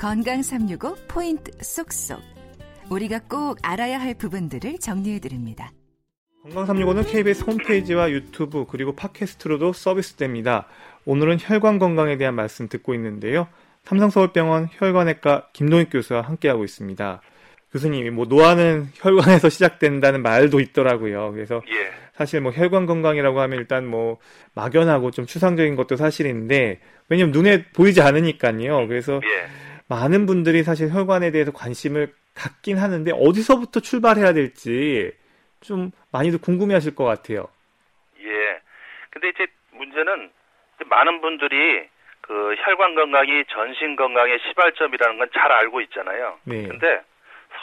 건강 365 포인트 쏙쏙. 우리가 꼭 알아야 할 부분들을 정리해 드립니다. 건강 365는 KBS 홈페이지와 유튜브 그리고 팟캐스트로도 서비스됩니다. 오늘은 혈관 건강에 대한 말씀 듣고 있는데요. 삼성서울병원 혈관외과 김동익 교수와 함께하고 있습니다. 교수님이 뭐 노화는 혈관에서 시작된다는 말도 있더라고요. 그래서 예. 사실 뭐 혈관 건강이라고 하면 일단 뭐 막연하고 좀 추상적인 것도 사실인데 왜냐면 눈에 보이지 않으니까요. 그래서 예. 많은 분들이 사실 혈관에 대해서 관심을 갖긴 하는데 어디서부터 출발해야 될지 좀 많이들 궁금해하실 것 같아요. 예. 근데 이제 문제는 많은 분들이 그 혈관 건강이 전신 건강의 시발점이라는 건 잘 알고 있잖아요. 네. 근데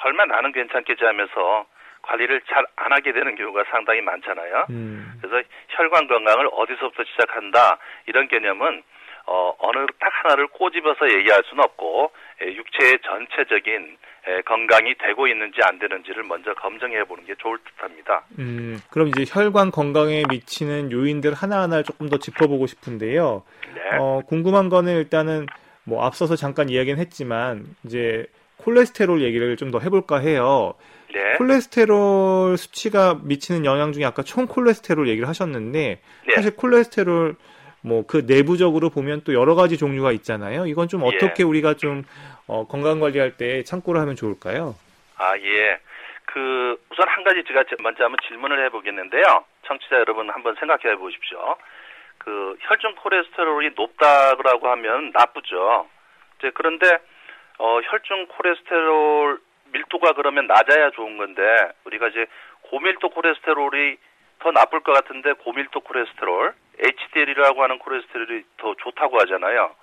설마 나는 괜찮겠지 하면서 관리를 잘 안 하게 되는 경우가 상당히 많잖아요. 음, 그래서 혈관 건강을 어디서부터 시작한다 이런 개념은 어, 어느 딱 하나를 꼬집어서 얘기할 수는 없고 에, 육체의 전체적인 에, 건강이 되고 있는지 안 되는지를 먼저 검증해 보는 게 좋을 듯합니다. 음, 그럼 이제 혈관 건강에 미치는 요인들 하나하나를 조금 더 짚어보고 싶은데요. 네. 어, 궁금한 거는 일단은 뭐 앞서서 잠깐 이야기는 했지만 이제 콜레스테롤 얘기를 좀 더 해볼까 해요. 네. 콜레스테롤 수치가 미치는 영향 중에 아까 총 콜레스테롤 얘기를 하셨는데 네. 사실 콜레스테롤 뭐 그 내부적으로 보면 또 여러 가지 종류가 있잖아요. 이건 좀 예. 어떻게 우리가 좀 어, 건강 관리할 때 참고를 하면 좋을까요? 아, 예. 그, 우선 한 가지 제가 먼저 한번 질문을 해보겠는데요. 청취자 여러분 한번 생각해 보십시오. 그, 혈중 콜레스테롤이 높다고 하면 나쁘죠. 이제 그런데, 어, 혈중 콜레스테롤 밀도가 그러면 낮아야 좋은 건데, 우리가 이제 고밀도 콜레스테롤이 더 나쁠 것 같은데, 고밀도 콜레스테롤, HDL이라고 하는 콜레스테롤이 더 좋다고 하잖아요.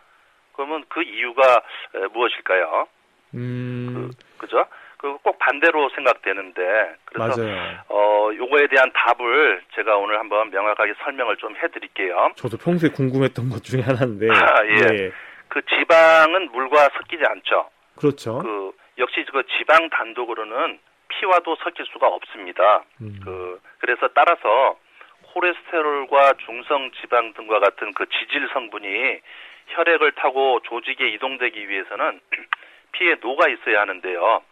그러면 그 이유가 에, 무엇일까요? 음, 그죠? 그 꼭 반대로 생각되는데 그래서 맞아요. 어 요거에 대한 답을 제가 오늘 한번 명확하게 설명을 좀 해드릴게요. 저도 평소에 궁금했던 것 중에 하나인데. 아, 예. 그 지방은 물과 섞이지 않죠. 그렇죠. 그 역시 그 지방 단독으로는 피와도 섞일 수가 없습니다. 음, 그 그래서 따라서 콜레스테롤과 중성 지방 등과 같은 그 지질 성분이 혈액을 타고 조직에 이동되기 위해서는 피에 녹아 있어야 하는데요.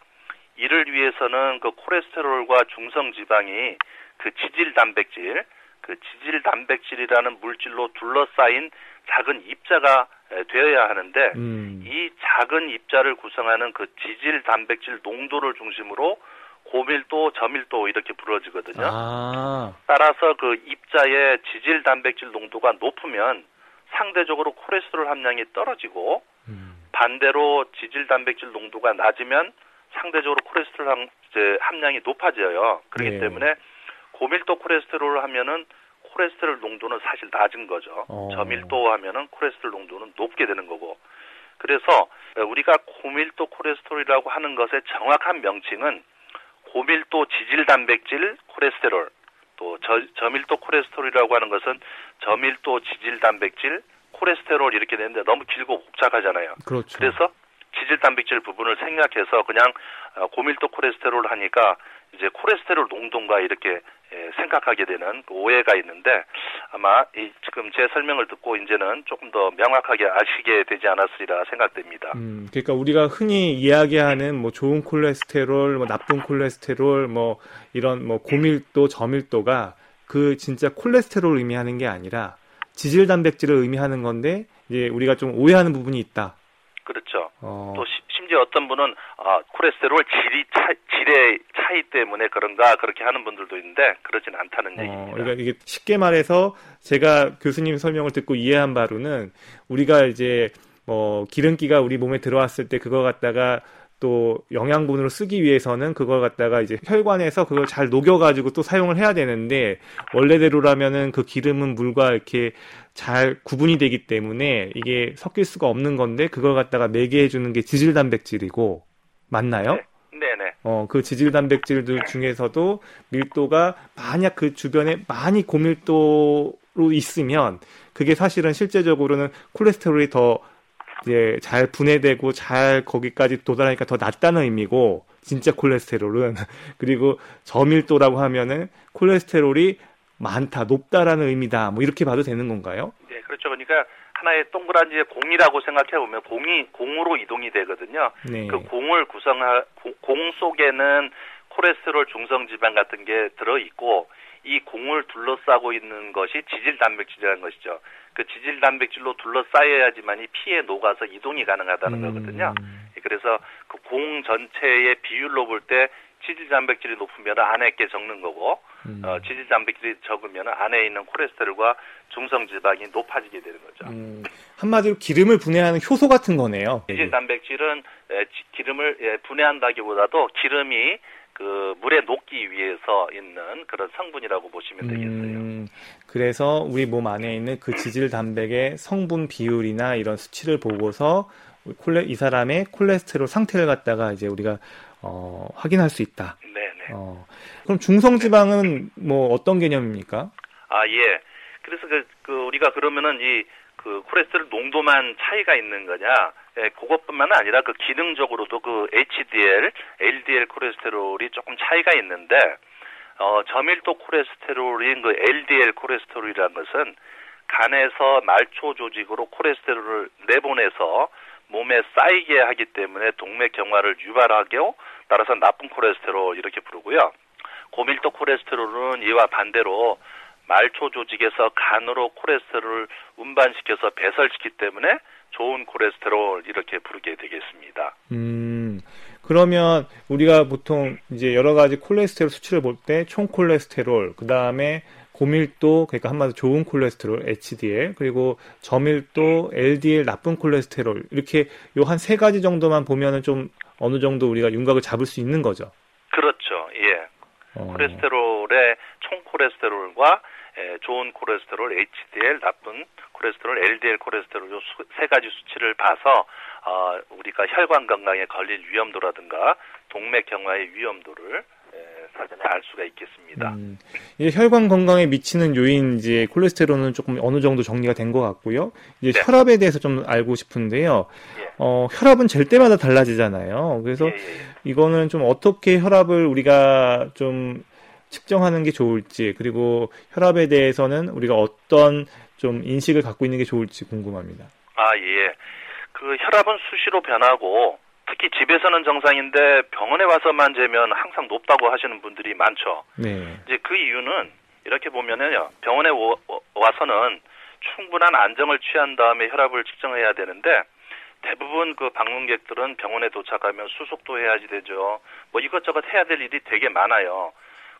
이를 위해서는 그 콜레스테롤과 중성 지방이 그 지질 단백질, 그 지질 단백질이라는 물질로 둘러싸인 작은 입자가 에, 되어야 하는데 음, 이 작은 입자를 구성하는 그 지질 단백질 농도를 중심으로 고밀도, 저밀도 이렇게 부러지거든요. 아, 따라서 그 입자의 지질 단백질 농도가 높으면 상대적으로 콜레스테롤 함량이 떨어지고 음, 반대로 지질 단백질 농도가 낮으면 상대적으로 콜레스테롤 함, 함량이 높아져요. 그렇기 네. 때문에 고밀도 콜레스테롤을 하면은 콜레스테롤 농도는 사실 낮은 거죠. 어. 저밀도 하면은 콜레스테롤 농도는 높게 되는 거고. 그래서 우리가 고밀도 콜레스테롤이라고 하는 것의 정확한 명칭은 고밀도 지질 단백질 콜레스테롤 또 저, 저밀도 콜레스테롤이라고 하는 것은 저밀도 지질 단백질 콜레스테롤 이렇게 되는데 너무 길고 복잡하잖아요. 그렇죠. 그래서 지질 단백질 부분을 생략해서 그냥 어, 고밀도 콜레스테롤 하니까 이제 콜레스테롤 농도인가 이렇게 예, 생각하게 되는 그 오해가 있는데 아마 이 지금 제 설명을 듣고 이제는 조금 더 명확하게 아시게 되지 않았으리라 생각됩니다. 음, 그러니까 우리가 흔히 이야기하는 뭐 좋은 콜레스테롤, 뭐 나쁜 콜레스테롤, 뭐 이런 뭐 고밀도, 저밀도가 그 진짜 콜레스테롤을 의미하는 게 아니라 지질 단백질을 의미하는 건데 이제 우리가 좀 오해하는 부분이 있다. 그렇죠. 어, 또 시- 심지어 어떤 분은 아, 콜레스테롤 질이 차, 질의 차이 때문에 그런가 그렇게 하는 분들도 있는데 그러진 않다는 어, 얘기입니다. 그러니까 이게 쉽게 말해서 제가 교수님 설명을 듣고 이해한 바로는 우리가 이제 뭐 기름기가 우리 몸에 들어왔을 때 그거 갖다가 또 영양분으로 쓰기 위해서는 그걸 갖다가 이제 혈관에서 그걸 잘 녹여가지고 또 사용을 해야 되는데 원래대로라면은 그 기름은 물과 이렇게 잘 구분이 되기 때문에 이게 섞일 수가 없는 건데 그걸 갖다가 매개해 주는 게 지질 단백질이고 맞나요? 네. 네네. 어, 그 지질 단백질들 중에서도 밀도가 만약 그 주변에 많이 고밀도로 있으면 그게 사실은 실제적으로는 콜레스테롤이 더 이제 잘 분해되고 잘 거기까지 도달하니까 더 낫다는 의미고 진짜 콜레스테롤은 그리고 저밀도라고 하면은 콜레스테롤이 많다, 높다라는 의미다. 뭐 이렇게 봐도 되는 건가요? 네, 그렇죠. 그러니까 하나의 동그라지의 공이라고 생각해 보면 공이 공으로 이동이 되거든요. 네. 그 공을 구성할 고- 공 속에는 콜레스테롤 중성 지방 같은 게 들어 있고 이 공을 둘러싸고 있는 것이 지질 단백질이라는 것이죠. 그 지질 단백질로 둘러싸여야지만 이 피에 녹아서 이동이 가능하다는 거거든요. 음. 그래서 그 공 전체의 비율로 볼 때 지질 단백질이 높으면 안에 게 적는 거고 음. 어, 지질 단백질이 적으면 안에 있는 콜레스테롤과 중성 지방이 높아지게 되는 거죠. 음, 한마디로 기름을 분해하는 효소 같은 거네요. 지질 단백질은 에, 지- 기름을 예, 분해한다기보다도 기름이 그 물에 녹기 위해서 있는 그런 성분이라고 보시면 되겠어요. 음, 그래서 우리 몸 안에 있는 그 지질 단백의 성분 비율이나 이런 수치를 보고서 콜레, 이 사람의 콜레스테롤 상태를 갖다가 이제 우리가 어, 확인할 수 있다. 네네. 어, 그럼 중성 지방은 뭐 어떤 개념입니까? 아 예. 그래서 그, 그 우리가 그러면은 이 그 콜레스테롤 농도만 차이가 있는 거냐? 예, 그것뿐만 아니라 그 기능적으로도 그 HDL, LDL 콜레스테롤이 조금 차이가 있는데 어, 저밀도 콜레스테롤인 그 LDL 콜레스테롤이라는 것은 간에서 말초 조직으로 콜레스테롤을 내보내서 몸에 쌓이게 하기 때문에 동맥 경화를 유발하고 따라서 나쁜 콜레스테롤 이렇게 부르고요. 고밀도 콜레스테롤은 이와 반대로 말초 조직에서 간으로 콜레스테롤을 운반시켜서 배설시키기 때문에 좋은 콜레스테롤 이렇게 부르게 되겠습니다. 음, 그러면 우리가 보통 이제 여러 가지 콜레스테롤 수치를 볼 때 총 콜레스테롤, 그 다음에 고밀도, 그러니까 한마디로 좋은 콜레스테롤, HDL, 그리고 저밀도, LDL, 나쁜 콜레스테롤, 이렇게 요 한 세 가지 정도만 보면은 좀 어느 정도 우리가 윤곽을 잡을 수 있는 거죠. 그렇죠. 예. 어, 콜레스테롤의 총 콜레스테롤과 에, 좋은 콜레스테롤, HDL, 나쁜 콜레스테롤, LDL 콜레스테롤 요 수- 세 가지 수치를 봐서 어, 우리가 혈관 건강에 걸릴 위험도라든가 동맥 경화의 위험도를 에, 사전에 알 수가 있겠습니다. 음, 이제 혈관 건강에 미치는 요인 이제 콜레스테롤은 조금 어느 정도 정리가 된 것 같고요. 이제 네. 혈압에 대해서 좀 알고 싶은데요. 예. 어, 혈압은 잴 때마다 달라지잖아요. 그래서 예, 예, 예. 이거는 좀 어떻게 혈압을 우리가 좀 측정하는 게 좋을지 그리고 혈압에 대해서는 우리가 어떤 좀 인식을 갖고 있는 게 좋을지 궁금합니다. 아, 예. 그 혈압은 수시로 변하고 특히 집에서는 정상인데 병원에 와서만 재면 항상 높다고 하시는 분들이 많죠. 네. 이제 그 이유는 이렇게 보면은요. 병원에 오- 오- 와서는 충분한 안정을 취한 다음에 혈압을 측정해야 되는데 대부분 그 방문객들은 병원에 도착하면 수속도 해야지 되죠. 뭐 이것저것 해야 될 일이 되게 많아요.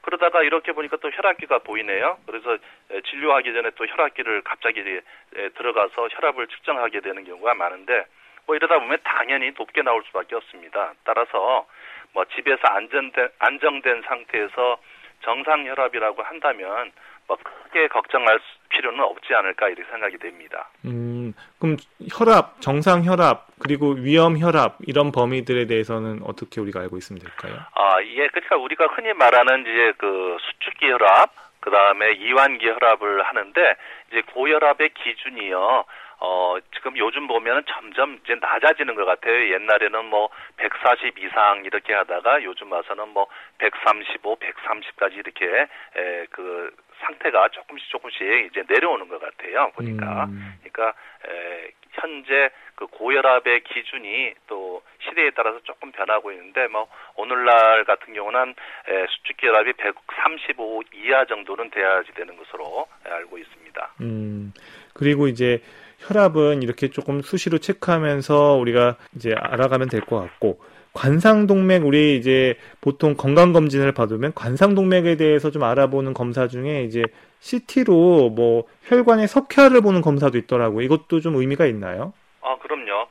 그러다가 이렇게 보니까 또 혈압기가 보이네요. 그래서 에, 진료하기 전에 또 혈압기를 갑자기 에, 들어가서 혈압을 측정하게 되는 경우가 많은데 뭐 이러다 보면 당연히 높게 나올 수밖에 없습니다. 따라서 뭐 집에서 안전된 안정된 상태에서 정상 혈압이라고 한다면 뭐 크게 걱정할 수- 필요는 없지 않을까 이렇게 생각이 됩니다. 음, 그럼 혈압, 정상 혈압, 그리고 위험 혈압 이런 범위들에 대해서는 어떻게 우리가 알고 있으면 될까요? 아, 예, 그러니까 우리가 흔히 말하는 이제 그 수축기 혈압, 그 다음에 이완기 혈압을 하는데 이제 고혈압의 기준이요. 어, 지금 요즘 보면은 점점 이제 낮아지는 것 같아요. 옛날에는 뭐 140 이상 이렇게 하다가 요즘 와서는 뭐 135, 130까지 이렇게 에, 그 상태가 조금씩 조금씩 이제 내려오는 것 같아요. 보니까. 음, 그러니까 에, 현재 그 고혈압의 기준이 또 시대에 따라서 조금 변하고 있는데 뭐 오늘날 같은 경우는 에, 수축기 혈압이 135 이하 정도는 돼야지 되는 것으로 알고 있습니다. 음, 그리고 이제 혈압은 이렇게 조금 수시로 체크하면서 우리가 이제 알아가면 될 것 같고, 관상동맥, 우리 이제 보통 건강 검진을 받으면 관상동맥에 대해서 좀 알아보는 검사 중에 이제 CT로 뭐 혈관의 석회화를 보는 검사도 있더라고요. 이것도 좀 의미가 있나요? 아 그럼요.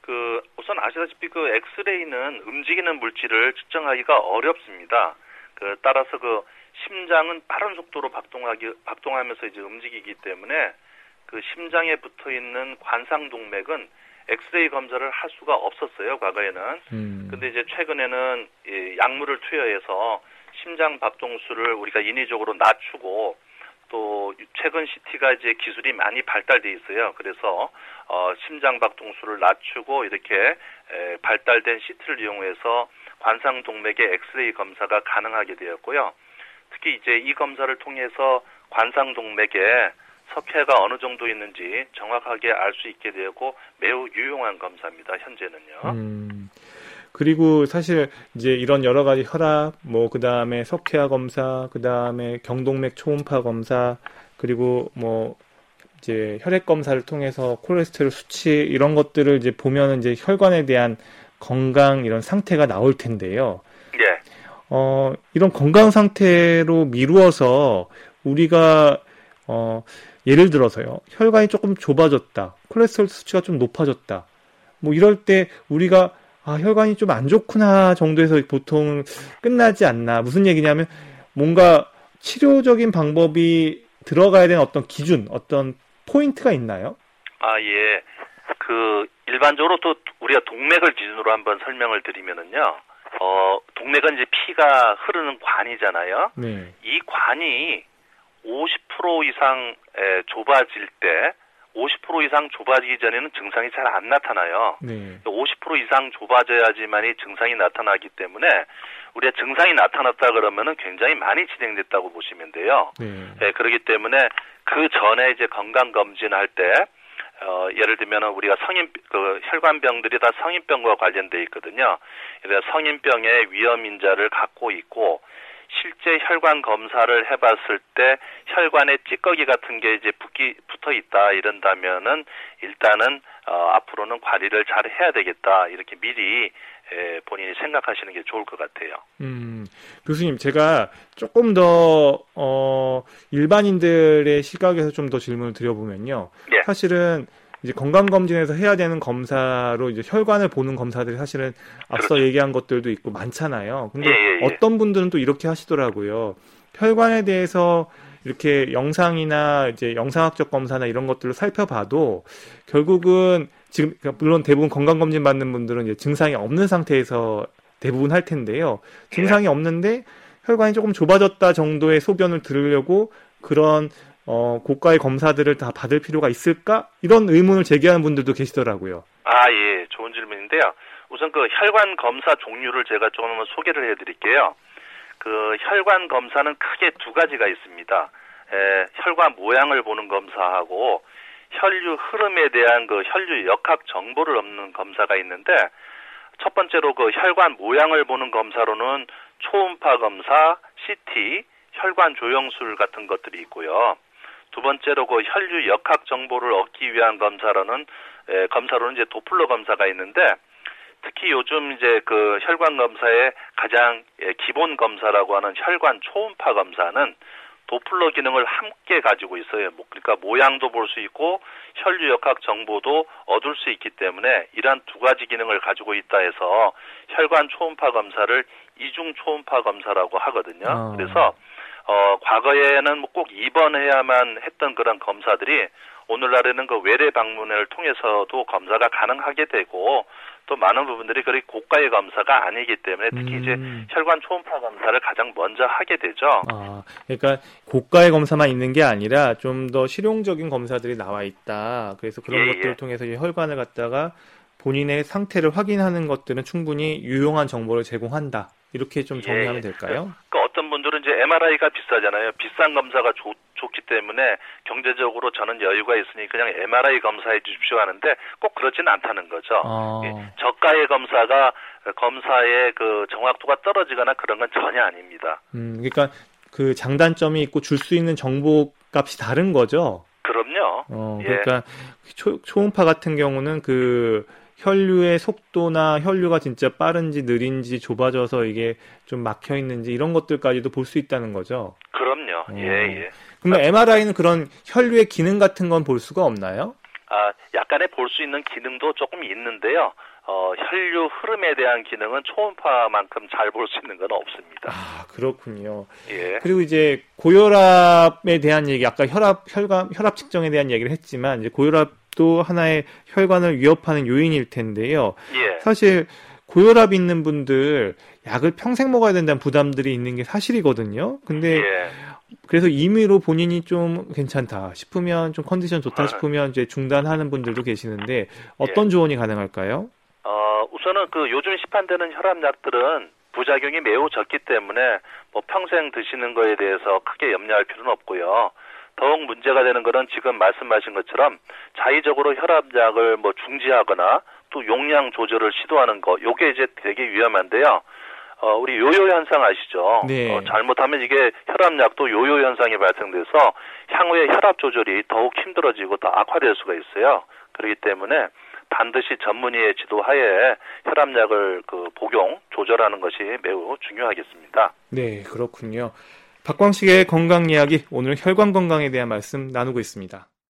그 우선 아시다시피 그 엑스레이는 움직이는 물질을 측정하기가 어렵습니다. 그 따라서 그 심장은 빠른 속도로 박동하기 박동하면서 이제 움직이기 때문에 그 심장에 붙어 있는 관상동맥은 엑스레이 검사를 할 수가 없었어요 과거에는. 음, 근데 이제 최근에는 이 약물을 투여해서 심장 박동수를 우리가 인위적으로 낮추고 또 최근 CT가 이제 기술이 많이 발달돼 있어요. 그래서 어 심장 박동수를 낮추고 이렇게 에, 발달된 CT를 이용해서 관상 동맥의 엑스레이 검사가 가능하게 되었고요. 특히 이제 이 검사를 통해서 관상 동맥에 석회가 어느 정도 있는지 정확하게 알 수 있게 되고 매우 유용한 검사입니다. 현재는요. 음. 그리고 사실 이제 이런 여러 가지 혈압, 뭐 그다음에 석회화 검사, 그다음에 경동맥 초음파 검사, 그리고 뭐 이제 혈액 검사를 통해서 콜레스테롤 수치 이런 것들을 이제 보면은 이제 혈관에 대한 건강 이런 상태가 나올 텐데요. 예. 어, 이런 건강 상태로 미루어서 우리가 어, 예를 들어서요. 혈관이 조금 좁아졌다. 콜레스테롤 수치가 좀 높아졌다. 뭐 이럴 때 우리가 아, 혈관이 좀 안 좋구나 정도에서 보통 끝나지 않나. 무슨 얘기냐면 뭔가 치료적인 방법이 들어가야 되는 어떤 기준, 어떤 포인트가 있나요? 아, 예. 그, 일반적으로 또 우리가 동맥을 기준으로 한번 설명을 드리면은요, 어, 동맥은 이제 피가 흐르는 관이잖아요. 네. 이 관이 50% 이상 에, 좁아질 때, 50% 이상 좁아지기 전에는 증상이 잘 안 나타나요. 네. 50% 이상 좁아져야지만이 증상이 나타나기 때문에 우리가 증상이 나타났다 그러면은 굉장히 많이 진행됐다고 보시면 돼요. 네. 예, 그렇기 때문에 그 전에 이제 건강 검진할 때 어, 예를 들면은 우리가 성인 그 혈관병들이 다 성인병과 관련돼 있거든요. 그래서 성인병의 위험 인자를 갖고 있고 실제 혈관 검사를 해봤을 때 혈관에 찌꺼기 같은 게 이제 붙기 붙어 있다 이런다면은 일단은 어, 앞으로는 관리를 잘 해야 되겠다 이렇게 미리 에, 본인이 생각하시는 게 좋을 것 같아요. 음, 교수님, 제가 조금 더, 어, 일반인들의 시각에서 좀 더 질문을 드려보면요. 예. 사실은 이제 건강검진에서 해야 되는 검사로 이제 혈관을 보는 검사들이 사실은 앞서 그렇죠. 얘기한 것들도 있고 많잖아요. 근데 예, 예, 예. 어떤 분들은 또 이렇게 하시더라고요. 혈관에 대해서 이렇게 영상이나 이제 영상학적 검사나 이런 것들로 살펴봐도 결국은 지금 물론 대부분 건강검진 받는 분들은 이제 증상이 없는 상태에서 대부분 할 텐데요. 증상이 없는데 혈관이 조금 좁아졌다 정도의 소변을 들으려고 그런 어, 고가의 검사들을 다 받을 필요가 있을까? 이런 의문을 제기하는 분들도 계시더라고요. 아, 예, 좋은 질문인데요. 우선 그 혈관 검사 종류를 제가 조금 소개를 해드릴게요. 그 혈관 검사는 크게 두 가지가 있습니다. 에, 혈관 모양을 보는 검사하고 혈류 흐름에 대한 그 혈류 역학 정보를 얻는 검사가 있는데 첫 번째로 그 혈관 모양을 보는 검사로는 초음파 검사, CT, 혈관 조영술 같은 것들이 있고요. 두 번째로 그 혈류 역학 정보를 얻기 위한 검사로는 에, 검사로는 이제 도플러 검사가 있는데 특히 요즘 이제 그 혈관 검사의 가장 예, 기본 검사라고 하는 혈관 초음파 검사는 도플러 기능을 함께 가지고 있어요. 뭐 그러니까 모양도 볼 수 있고 혈류 역학 정보도 얻을 수 있기 때문에 이러한 두 가지 기능을 가지고 있다 해서 혈관 초음파 검사를 이중 초음파 검사라고 하거든요. 아. 그래서 어 과거에는 뭐꼭 입원해야만 했던 그런 검사들이 오늘날에는 그 외래 방문을 통해서도 검사가 가능하게 되고 또 많은 부분들이 그리 고가의 검사가 아니기 때문에 특히 이제 음. 혈관 초음파 검사를 가장 먼저 하게 되죠. 아, 그러니까 고가의 검사만 있는 게 아니라 좀 더 실용적인 검사들이 나와 있다. 그래서 그런 예, 것들을 예. 통해서 이 혈관을 갖다가 본인의 상태를 확인하는 것들은 충분히 유용한 정보를 제공한다. 이렇게 좀 예, 정리하면 예. 될까요? 그 어떤 분들은 이제 MRI가 비싸잖아요. 비싼 검사가 좋, 좋기 때문에 경제적으로 저는 여유가 있으니 그냥 MRI 검사해 주십시오 하는데 꼭 그렇지는 않다는 거죠. 아, 예, 저가의 검사가 검사의 그 정확도가 떨어지거나 그런 건 전혀 아닙니다. 음, 그러니까 그 장단점이 있고 줄 수 있는 정보 값이 다른 거죠. 그럼요. 어, 예. 그러니까 초, 초음파 같은 경우는 그 혈류의 속도나 혈류가 진짜 빠른지 느린지 좁아져서 이게 좀 막혀 있는지 이런 것들까지도 볼 수 있다는 거죠. 그럼요. 어. 예, 예. 그러면 MRI는 그런 혈류의 기능 같은 건 볼 수가 없나요? 아, 약간의 볼 수 있는 기능도 조금 있는데요. 어, 혈류 흐름에 대한 기능은 초음파만큼 잘 볼 수 있는 건 없습니다. 아, 그렇군요. 예. 그리고 이제 고혈압에 대한 얘기, 아까 혈압, 혈관, 혈압 측정에 대한 얘기를 했지만, 이제 고혈압 도 하나의 혈관을 위협하는 요인일 텐데요. 예. 사실 고혈압 있는 분들 약을 평생 먹어야 된다는 부담들이 있는 게 사실이거든요. 근데 예. 그래서 임의로 본인이 좀 괜찮다 싶으면 좀 컨디션 좋다 아. 싶으면 이제 중단하는 분들도 계시는데 예. 어떤 조언이 가능할까요? 어, 우선은 그 요즘 시판되는 혈압약들은 부작용이 매우 적기 때문에 뭐 평생 드시는 거에 대해서 크게 염려할 필요는 없고요. 더욱 문제가 되는 것은 지금 말씀하신 것처럼 자의적으로 혈압약을 뭐 중지하거나 또 용량 조절을 시도하는 거, 요게 이제 되게 위험한데요. 어, 우리 요요 현상 아시죠? 네. 어, 잘못하면 이게 혈압약도 요요 현상이 발생돼서 향후에 혈압 조절이 더욱 힘들어지고 더 악화될 수가 있어요. 그렇기 때문에 반드시 전문의의 지도하에 혈압약을 그 복용 조절하는 것이 매우 중요하겠습니다. 네, 그렇군요. 박광식의 건강 이야기 오늘 혈관 건강에 대한 말씀 나누고 있습니다.